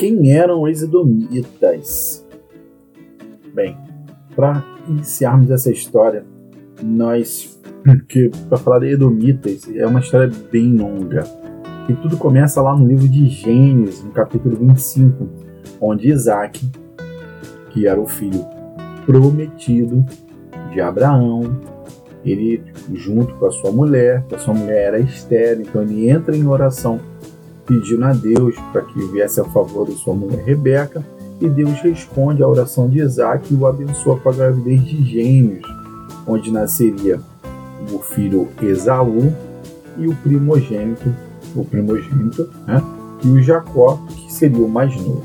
quem eram os Edomitas? Bem, para iniciarmos essa história, nós que para falar de Edomitas é uma história bem longa. E tudo começa lá no livro de Gênesis, no capítulo 25, onde Isaac, que era o filho prometido de Abraão, ele junto com a sua mulher, a sua mulher era Esther, então ele entra em oração pedindo a Deus para que viesse a favor de sua mulher Rebeca, e Deus responde à oração de Isaac e o abençoa com a gravidez de gêmeos, onde nasceria o filho Esaú e o primogênito, o primogênito, né? e o Jacó, que seria o mais novo.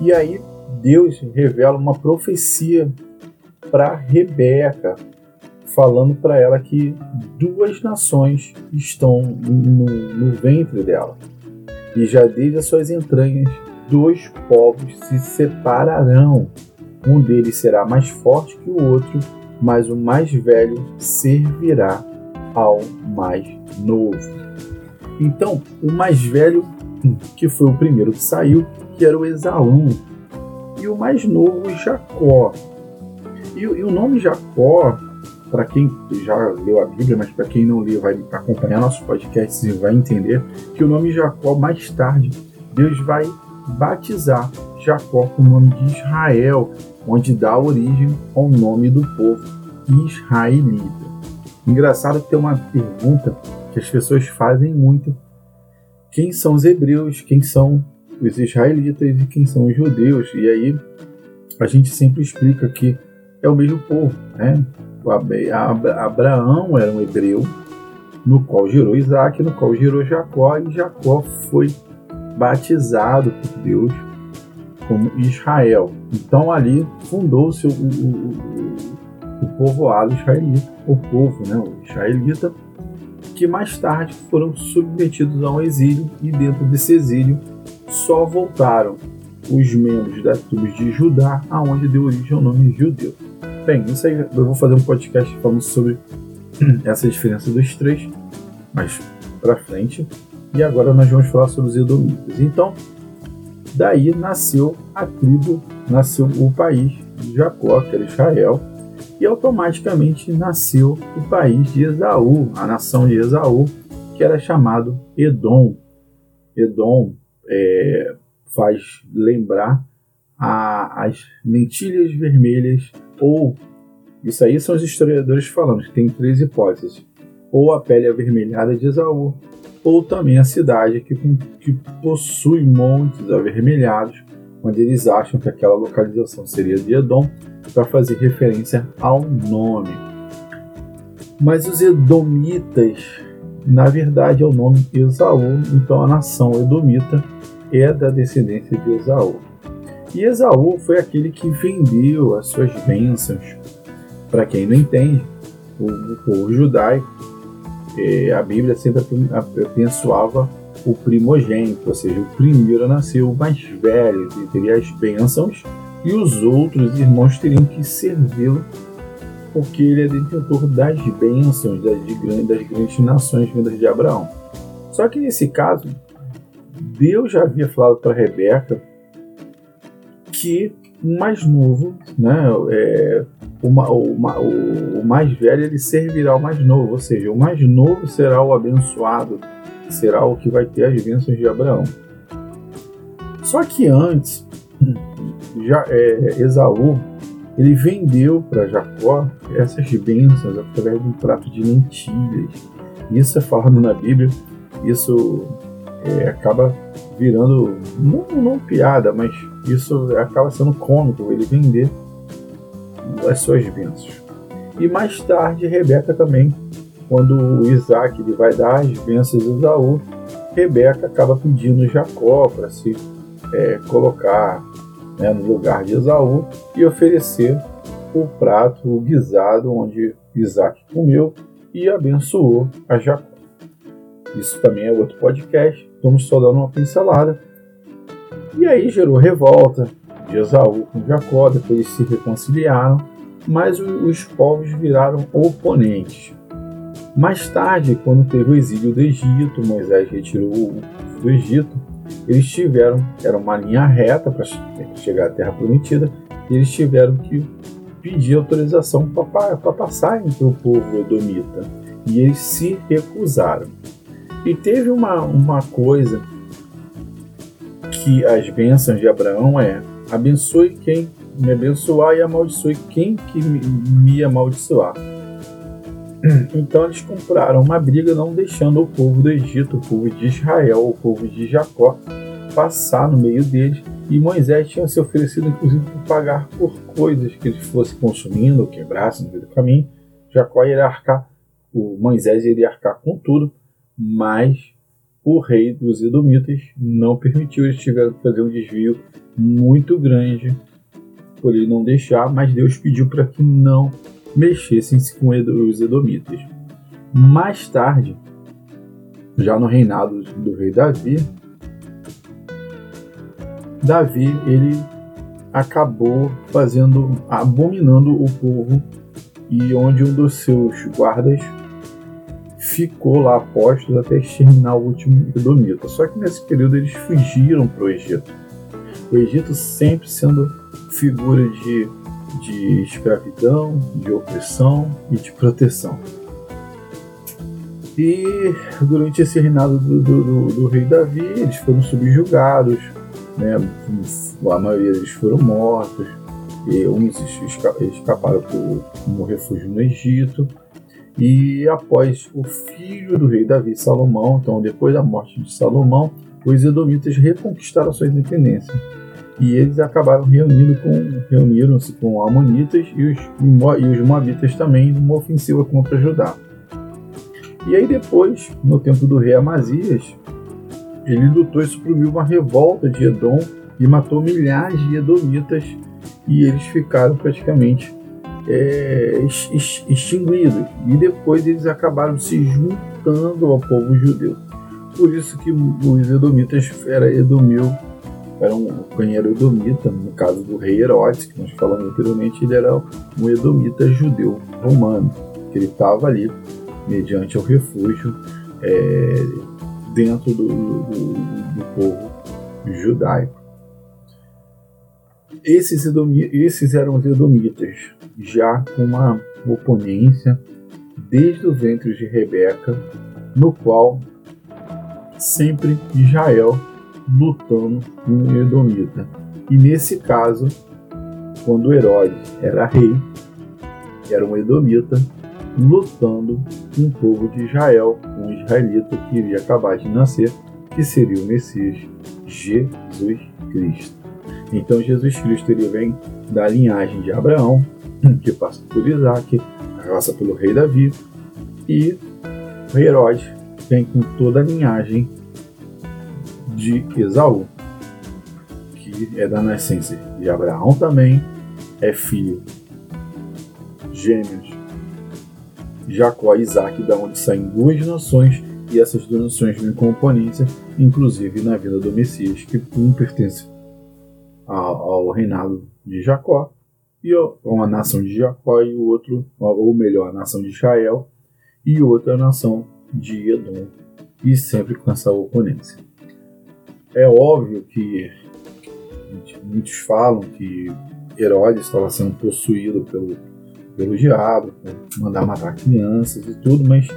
E aí Deus revela uma profecia para Rebeca, falando para ela que duas nações estão no, no ventre dela. E já desde as suas entranhas, dois povos se separarão. Um deles será mais forte que o outro, mas o mais velho servirá ao mais novo. Então, o mais velho, que foi o primeiro que saiu, que era o Esaú, e o mais novo, Jacó. E, e o nome Jacó, para quem já leu a Bíblia, mas para quem não leu, vai acompanhar nossos podcasts e vai entender que o nome Jacó, mais tarde, Deus vai batizar Jacó com o nome de Israel, onde dá origem ao nome do povo israelita. Engraçado que tem uma pergunta que as pessoas fazem muito: quem são os hebreus, quem são os israelitas e quem são os judeus? E aí a gente sempre explica que é o mesmo povo, né? Abraão era um hebreu, no qual gerou Isaac, no qual gerou Jacó, e Jacó foi batizado por Deus como Israel. Então ali fundou-se o, o, o, povoado israelita, o povo né, o israelita, que mais tarde foram submetidos a um exílio e dentro desse exílio só voltaram os membros das tribos de Judá, aonde deu origem ao nome judeu. Bem, isso aí eu vou fazer um podcast falando sobre essa diferença dos três, mas para frente. E agora nós vamos falar sobre os Edomitas. Então, daí nasceu a tribo, nasceu o país de Jacó, que era Israel, e automaticamente nasceu o país de Esaú, a nação de Esaú, que era chamado Edom. Edom é, faz lembrar a, as lentilhas vermelhas, ou isso aí são os historiadores falando, que tem três hipóteses: ou a pele avermelhada de Esaú, ou também a cidade que, que possui montes avermelhados, onde eles acham que aquela localização seria de Edom, para fazer referência ao nome. Mas os Edomitas, na verdade, é o nome Esaú, então a nação Edomita é da descendência de Esaú. E Esaú foi aquele que vendeu as suas bênçãos. Para quem não entende, o, o povo judaico é, a Bíblia sempre abençoava o primogênito, ou seja, o primeiro a nascer, o mais velho, teria as bênçãos, e os outros irmãos teriam que servi-lo, porque ele é detentor das bênçãos das, das grandes nações vindas de Abraão. Só que nesse caso, Deus já havia falado para Rebeca que o mais novo, né, é, o, o, o, mais velho ele servirá ao mais novo, ou seja, o mais novo será o abençoado, será o que vai ter as bênçãos de Abraão. Só que antes, já, é, Esaú ele vendeu para Jacó essas bênçãos através de um prato de lentilhas. Isso é falado na Bíblia, isso é, acaba virando, não, não piada, mas isso acaba sendo cômico, ele vender as suas bênçãos. E mais tarde, Rebeca também, quando o Isaac ele vai dar as bênçãos a Esaú, Rebeca acaba pedindo Jacó para se é, colocar né, no lugar de Esaú e oferecer o prato, o guisado, onde Isaac comeu e abençoou a Jacó. Isso também é outro podcast, estamos só dando uma pincelada. E aí gerou revolta, de Esaú com Jacó, depois eles se reconciliaram, mas os povos viraram oponentes. Mais tarde, quando teve o exílio do Egito, Moisés retirou do Egito, eles tiveram, era uma linha reta para chegar à Terra Prometida, e eles tiveram que pedir autorização para passar entre o povo edomita. E eles se recusaram. E teve uma, uma coisa que as bênçãos de Abraão é abençoe quem me abençoar e amaldiçoe quem que me, me amaldiçoar. Então eles compraram uma briga não deixando o povo do Egito, o povo de Israel, o povo de Jacó passar no meio deles e Moisés tinha se oferecido inclusive para pagar por coisas que eles fossem consumindo ou quebrassem no meio do caminho. Jacó iria arcar, o Moisés iria arcar com tudo, mas o rei dos Edomitas não permitiu, eles tiveram que fazer um desvio muito grande por ele não deixar, mas Deus pediu para que não mexessem com os Edomitas. Mais tarde, já no reinado do rei Davi, Davi ele acabou fazendo, abominando o povo e onde um dos seus guardas ficou lá postos até exterminar o último Edomita. Só que nesse período eles fugiram para o Egito. O Egito sempre sendo figura de, de escravidão, de opressão e de proteção. E durante esse reinado do, do, do, do rei Davi, eles foram subjugados, né? a maioria deles foram mortos, e uns escaparam como refúgio no Egito. E após o filho do rei Davi, Salomão, então depois da morte de Salomão, os edomitas reconquistaram sua independência. E eles acabaram reunindo com, reuniram-se com amonitas e os, e os moabitas também numa ofensiva contra Judá. E aí depois, no tempo do rei Amazias, ele lutou e suprimiu uma revolta de Edom e matou milhares de edomitas e eles ficaram praticamente é, extinguidos. E depois eles acabaram se juntando ao povo judeu. Por isso que os edomitas era edomeu, era um companheiro edomita, no caso do rei Herodes, que nós falamos anteriormente, ele era um edomita judeu romano, que ele estava ali mediante o refúgio é, dentro do, do, do povo judaico. Esses, esses eram os edomitas, já com uma oponência desde o ventre de Rebeca, no qual sempre Israel lutando com o Edomita. E nesse caso, quando Herodes era rei, era um Edomita lutando com o povo de Israel, um israelita que iria acabar de nascer, que seria o Messias, Jesus Cristo. Então Jesus Cristo ele vem da linhagem de Abraão, que passa por Isaac, passa pelo rei Davi, e Herodes vem com toda a linhagem de Esaú, que é da nascença de Abraão também, é filho gêmeos Jacó e Isaac, da onde saem duas nações, e essas duas nações vêm com oponência, inclusive na vida do Messias, que um pertence ao, ao reinado de Jacó, e uma nação de Jacó e o outro, ou melhor, a nação de Israel, e outra nação de Edom, e sempre com essa oponência. É óbvio que muitos falam que Herodes estava sendo possuído pelo, pelo diabo, mandar matar crianças e tudo, mas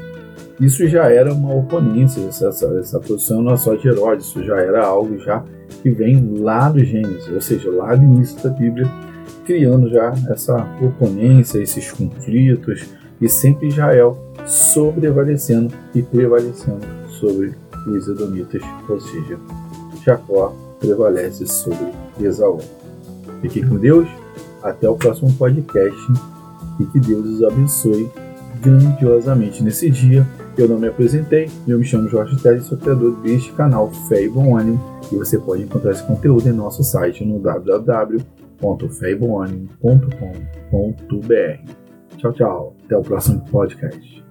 isso já era uma oponência, essa, essa, essa posição não é só de Herodes, isso já era algo já que vem lá do Gênesis, ou seja, lá do início da Bíblia, criando já essa oponência, esses conflitos, e sempre Israel sobrevalecendo e prevalecendo sobre os Edomitas, ou seja, Jacó prevalece sobre Esaú. Fique com Deus, até o próximo podcast e que Deus os abençoe grandiosamente nesse dia. Eu não me apresentei, eu me chamo Jorge Teles, sou criador deste canal Fé e Bom Ânimo e você pode encontrar esse conteúdo em nosso site no www.feiboanimo.com.br. Tchau, tchau. Até o próximo podcast.